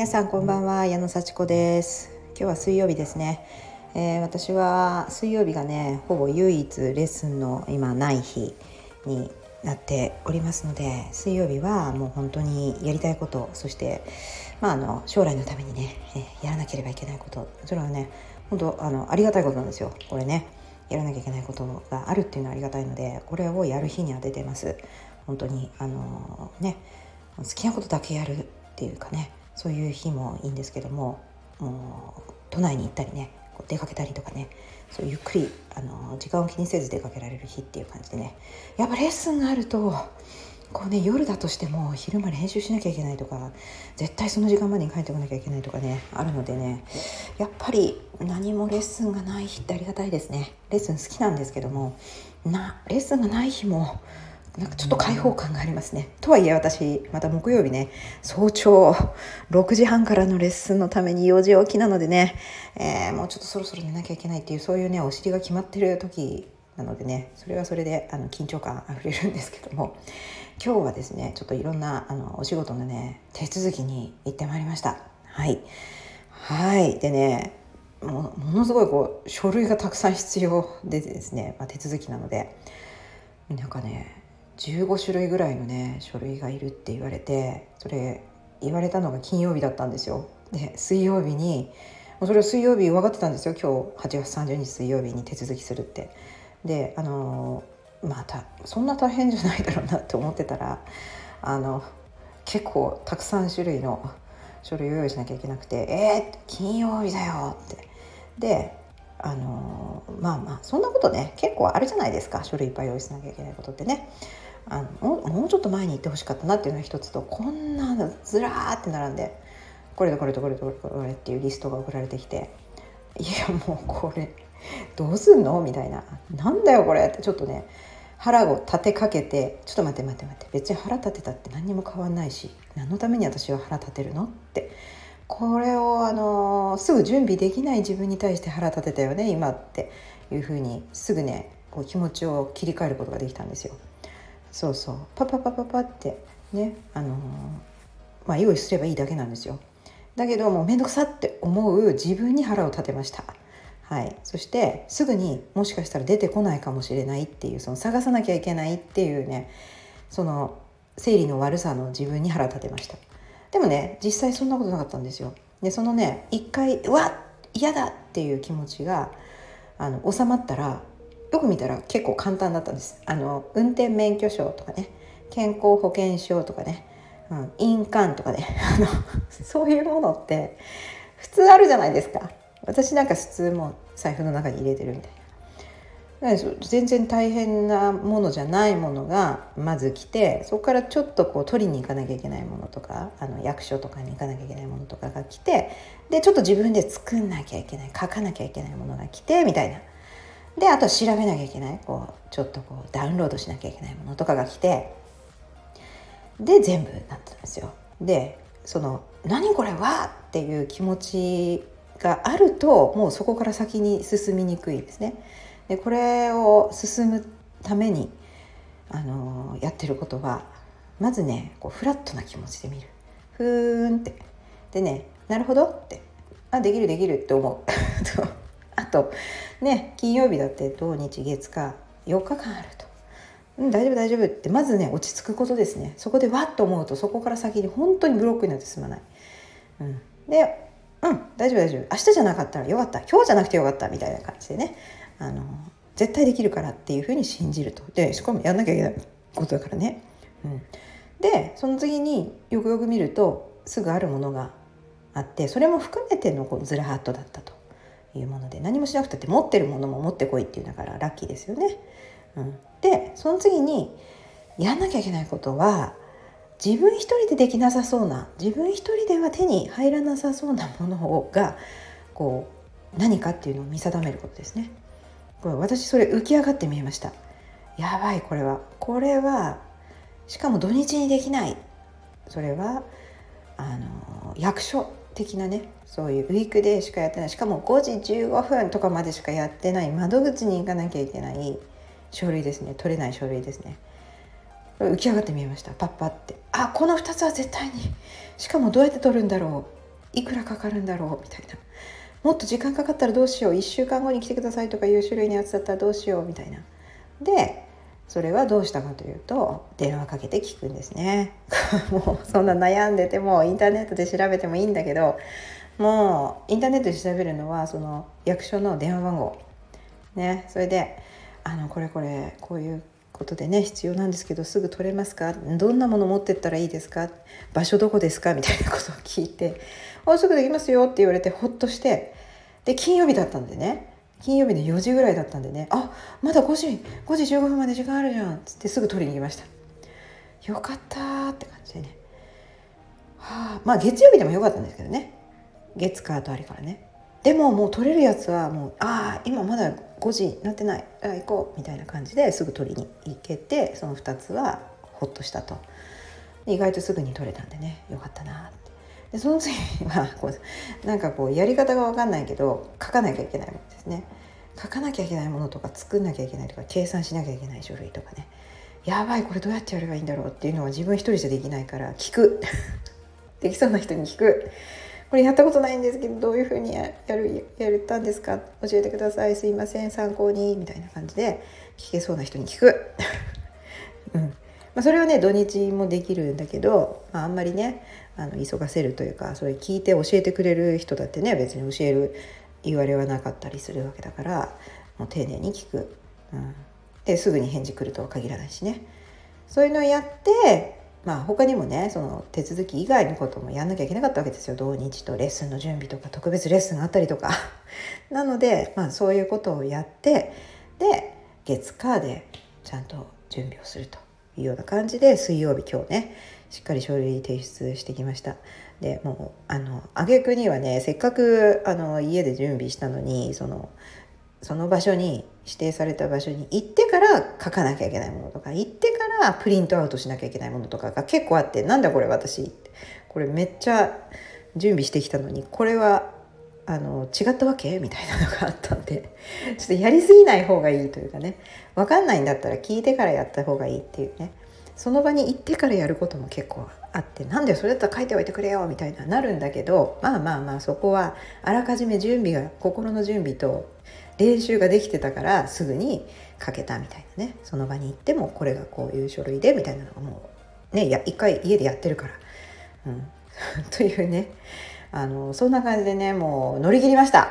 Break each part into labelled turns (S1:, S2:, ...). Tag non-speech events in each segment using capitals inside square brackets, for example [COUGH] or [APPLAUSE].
S1: 皆さんこんばんは矢野幸子です。今日は水曜日ですね、えー、私は水曜日がねほぼ唯一レッスンの今ない日になっておりますので水曜日はもう本当にやりたいことそしてまああの将来のためにね、え、やらなければいけないことそれはね本当あのありがたいことなんですよ。これねやらなきゃいけないことがあるっていうのはありがたいのでこれをやる日には出てます。本当にあのね好きなことだけやるっていうかねそういう日もいいんですけどももう都内に行ったりね出かけたりとかねそうゆっくりあの時間を気にせず出かけられる日っていう感じでねやっぱレッスンがあるとこうね夜だとしても昼間練習しなきゃいけないとか絶対その時間までに帰ってこなきゃいけないとかねあるのでねやっぱり何もレッスンがない日ってありがたいですね。レッスン好きなんですけどもなレッスンがない日もなんかちょっと開放感がありますね。とはいえ私また木曜日ね早朝6時半からのレッスンのために4時起きなのでね、えー、もうちょっとそろそろ寝なきゃいけないっていうそういうねお尻が決まってる時なのでねそれはそれであの緊張感あふれるんですけども今日はですねちょっといろんなあのお仕事のね手続きに行ってまいりました。はいはいでねもものすごいこう書類がたくさん必要でですね、まあ、手続きなのでなんかね15種類ぐらいのね書類がいるって言われてそれ言われたのが金曜日だったんですよ。で水曜日にもうそれを水曜日分かってたんですよ今日8月30日水曜日に手続きするって。であのまたそんな大変じゃないだろうなって思ってたらあの結構たくさん種類の書類を用意しなきゃいけなくて「えー、金曜日だよ」って。であのまあまあそんなことね結構あるじゃないですか書類いっぱい用意しなきゃいけないことってね。あのもうちょっと前に行ってほしかったなっていうのが一つとこんなのずらーって並んでこれとこれとこれとこれこれっていうリストが送られてきていやもうこれどうすんのみたいななんだよこれってちょっとね腹を立てかけてちょっと待って待って待って別に腹立てたって何にも変わんないし何のために私は腹立てるのってこれをあのすぐ準備できない自分に対して腹立てたよね今っていうふうにすぐねこう気持ちを切り替えることができたんですよ。そうそう。パパパパパってねあのー、まあ用意すればいいだけなんですよ。だけどもう面倒くさって思う自分に腹を立てました。はい、そしてすぐにもしかしたら出てこないかもしれないっていうその探さなきゃいけないっていうねその生理の悪さの自分に腹立てました。でもね実際そんなことなかったんですよ。でそのね一回うわっ嫌だっていう気持ちがあの収まったらよく見たら結構簡単だったんです。あの運転免許証とかね健康保険証とかね、うん、印鑑とかね [LAUGHS] あのそういうものって普通あるじゃないですか。私なんか普通も財布の中に入れてるみたいな。全然大変なものじゃないものがまず来てそこからちょっとこう取りに行かなきゃいけないものとかあの役所とかに行かなきゃいけないものとかが来てでちょっと自分で作んなきゃいけない書かなきゃいけないものが来てみたいな。であと調べなきゃいけないこうちょっとこうダウンロードしなきゃいけないものとかが来てで全部なったんですよ。でその「何これは!」っていう気持ちがあるともうそこから先に進みにくいですね。でこれを進むためにあのやってることはまずねこうフラットな気持ちで見る。ふーんってでねなるほどってあできるできるって思う [LAUGHS] と。ね金曜日だって土日月火4日間あると。うん、大丈夫大丈夫。ってまずね落ち着くことですね。そこでわっと思うとそこから先に本当にブロックになって進まない、うん、でうん大丈夫大丈夫。明日じゃなかったらよかった。今日じゃなくてよかったみたいな感じでね。あの絶対できるからっていうふうに信じると。でしかもやんなきゃいけないことだからね、うん、でその次によくよく見るとすぐあるものがあってそれも含めてのこうズラハットだったと。いうもので何もしなくたって持ってるものも持ってこいっていうだからラッキーですよね。うん、でその次にやんなきゃいけないことは自分一人でできなさそうな自分一人では手に入らなさそうなものがこう何かっていうのを見定めることですね。これ私それ浮き上がって見えました。やばいこれはこれはしかも土日にできないそれはあの役所的なねそういうウィークデーしかやってない。しかも5時15分とかまでしかやってない。窓口に行かなきゃいけない。書類ですね。取れない書類ですね。浮き上がって見えました。パッパって。あこの2つは絶対に。しかもどうやって取るんだろう。いくらかかるんだろう。みたいな。もっと時間かかったらどうしよう。1週間後に来てくださいとかいう種類のやつだったらどうしよう。みたいな。でそれはどうしたかというと電話かけて聞くんですね。[LAUGHS] もうそんな悩んでてもインターネットで調べてもいいんだけどもうインターネットで調べるのはその役所の電話番号。ね。それであのこれこれこういうことでね必要なんですけどすぐ取れますか？どんなもの持ってったらいいですか？場所どこですか？みたいなことを聞いて「あすぐできますよ」って言われてほっとしてで金曜日だったんでね。金曜日の4時ぐらいだったんでね。あまだ5時5時15分まで時間あるじゃん。っつってすぐ取りに行きました。よかったって感じでね。はあまあ月曜日でもよかったんですけどね。月火とありからね。でももう取れるやつはもうああ今まだ5時になってない。あ行こうみたいな感じですぐ取りに行けてその2つはほっとしたと。意外とすぐに取れたんでね。よかったなって。でその次はこうなんかこうやり方が分かんないけど書かなきゃいけないものですね。書かなきゃいけないものとか作んなきゃいけないとか計算しなきゃいけない書類とかね。やばいこれどうやってやればいいんだろうっていうのは自分一人じゃできないから聞く。[LAUGHS] できそうな人に聞く。これやったことないんですけどどういうふうにやるやったんですか教えてくださいすいません参考にみたいな感じで聞けそうな人に聞く、うんまあ、それはね土日もできるんだけど、まあ、あんまりねあの急がせるというかそれ聞いて教えてくれる人だってね別に教える言われはなかったりするわけだからもう丁寧に聞く、うん、ですぐに返事来るとは限らないしね。そういうのをやってまあ他にもねその手続き以外のこともやんなきゃいけなかったわけですよ。土日とレッスンの準備とか特別レッスンがあったりとか。[LAUGHS] なので、まあ、そういうことをやってで月火でちゃんと準備をすると。いうような感じで水曜日今日ねしっかり書類提出してきました。でもうあの挙句にはねせっかくあの家で準備したのにそのその場所に指定された場所に行ってから書かなきゃいけないものとか行ってからプリントアウトしなきゃいけないものとかが結構あってなんだこれ私これめっちゃ準備してきたのにこれはあの違ったわけ？みたいなのがあったんで [LAUGHS] ちょっとやりすぎない方がいいというかね。分かんないんだったら聞いてからやった方がいいっていうね。その場に行ってからやることも結構あってなんでそれだったら書いておいてくれよみたいななるんだけどまあまあまあそこはあらかじめ準備が心の準備と練習ができてたからすぐに書けたみたいなね。その場に行ってもこれがこういう書類でみたいなのがもうねや一回家でやってるから。うん、[LAUGHS] というね。あのそんな感じでねもう乗り切りました。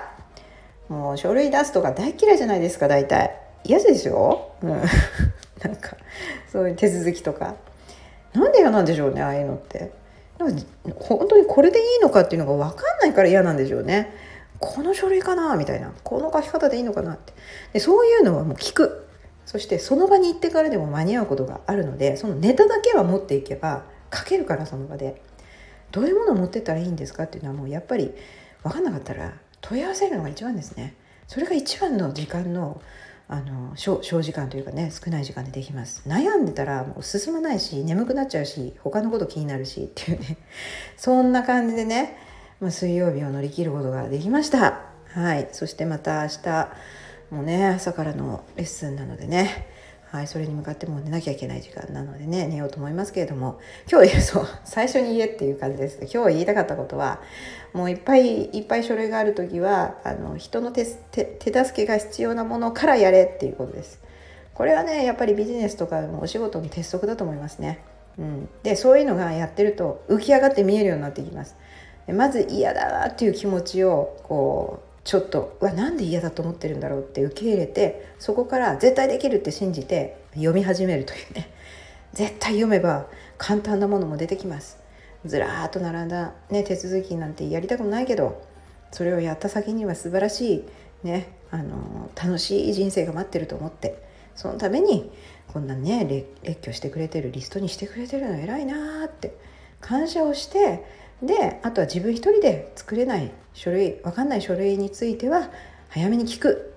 S1: もう書類出すとか大嫌いじゃないですか大体。嫌ですよ、うん、[LAUGHS] なんかそういう手続きとか。なんで嫌なんでしょうねああいうのって。なんか本当にこれでいいのかっていうのが分かんないから嫌なんでしょうね。この書類かなみたいな。この書き方でいいのかなって。でそういうのはもう聞く。そしてその場に行ってからでも間に合うことがあるのでそのネタだけは持っていけば書けるからその場で。どういうものを持ってったらいいんですかっていうのはもうやっぱり分かんなかったら問い合わせるのが一番ですねそれが一番の時間のあの小時間というかね少ない時間でできます。悩んでたらもう進まないし眠くなっちゃうし他のこと気になるしっていうね。[LAUGHS] そんな感じでね、まあ、水曜日を乗り切ることができました。はい。そしてまた明日もね朝からのレッスンなのでねはい、それに向かってもう寝なきゃいけない時間なのでね寝ようと思いますけれども今日 [LAUGHS] そう最初に言えっていう感じです今日言いたかったことはもういっぱいいっぱい書類がある時はあの人の手手助けが必要なものからやれっていうことです。これはねやっぱりビジネスとかお仕事の鉄則だと思いますね。うん、でそういうのがやってると浮き上がって見えるようになってきます。まず嫌だなっていう気持ちをこうちょっとうわなんで嫌だと思ってるんだろうって受け入れてそこから絶対できるって信じて読み始めるというね。[LAUGHS] 絶対読めば簡単なものも出てきます。ずらーっと並んだ、ね、手続きなんてやりたくないけどそれをやった先には素晴らしい、ね、あの楽しい人生が待ってると思ってそのためにこんなね列挙してくれてるリストにしてくれてるの偉いなーって感謝をしてであとは自分一人で作れない書類分かんない書類については早めに聞く。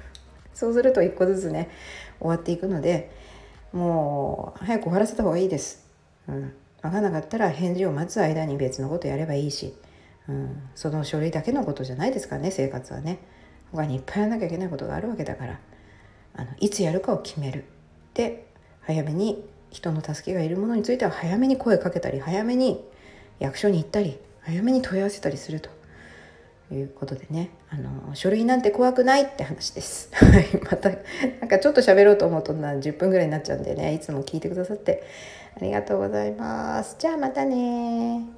S1: [LAUGHS] そうすると一個ずつね終わっていくのでもう早く終わらせた方がいいです、うん、分かんなかったら返事を待つ間に別のことやればいいし、うん、その書類だけのことじゃないですからね生活はね。他にいっぱいやらなきゃいけないことがあるわけだから。あのいつやるかを決める。で早めに人の助けがいるものについては早めに声かけたり早めに役所に行ったり早めに問い合わせたりするということでね。あの書類なんて怖くないって話です。[LAUGHS] またなんかちょっと喋ろうと思うとな10分ぐらいになっちゃうんでね。いつも聞いてくださってありがとうございます。じゃあまたね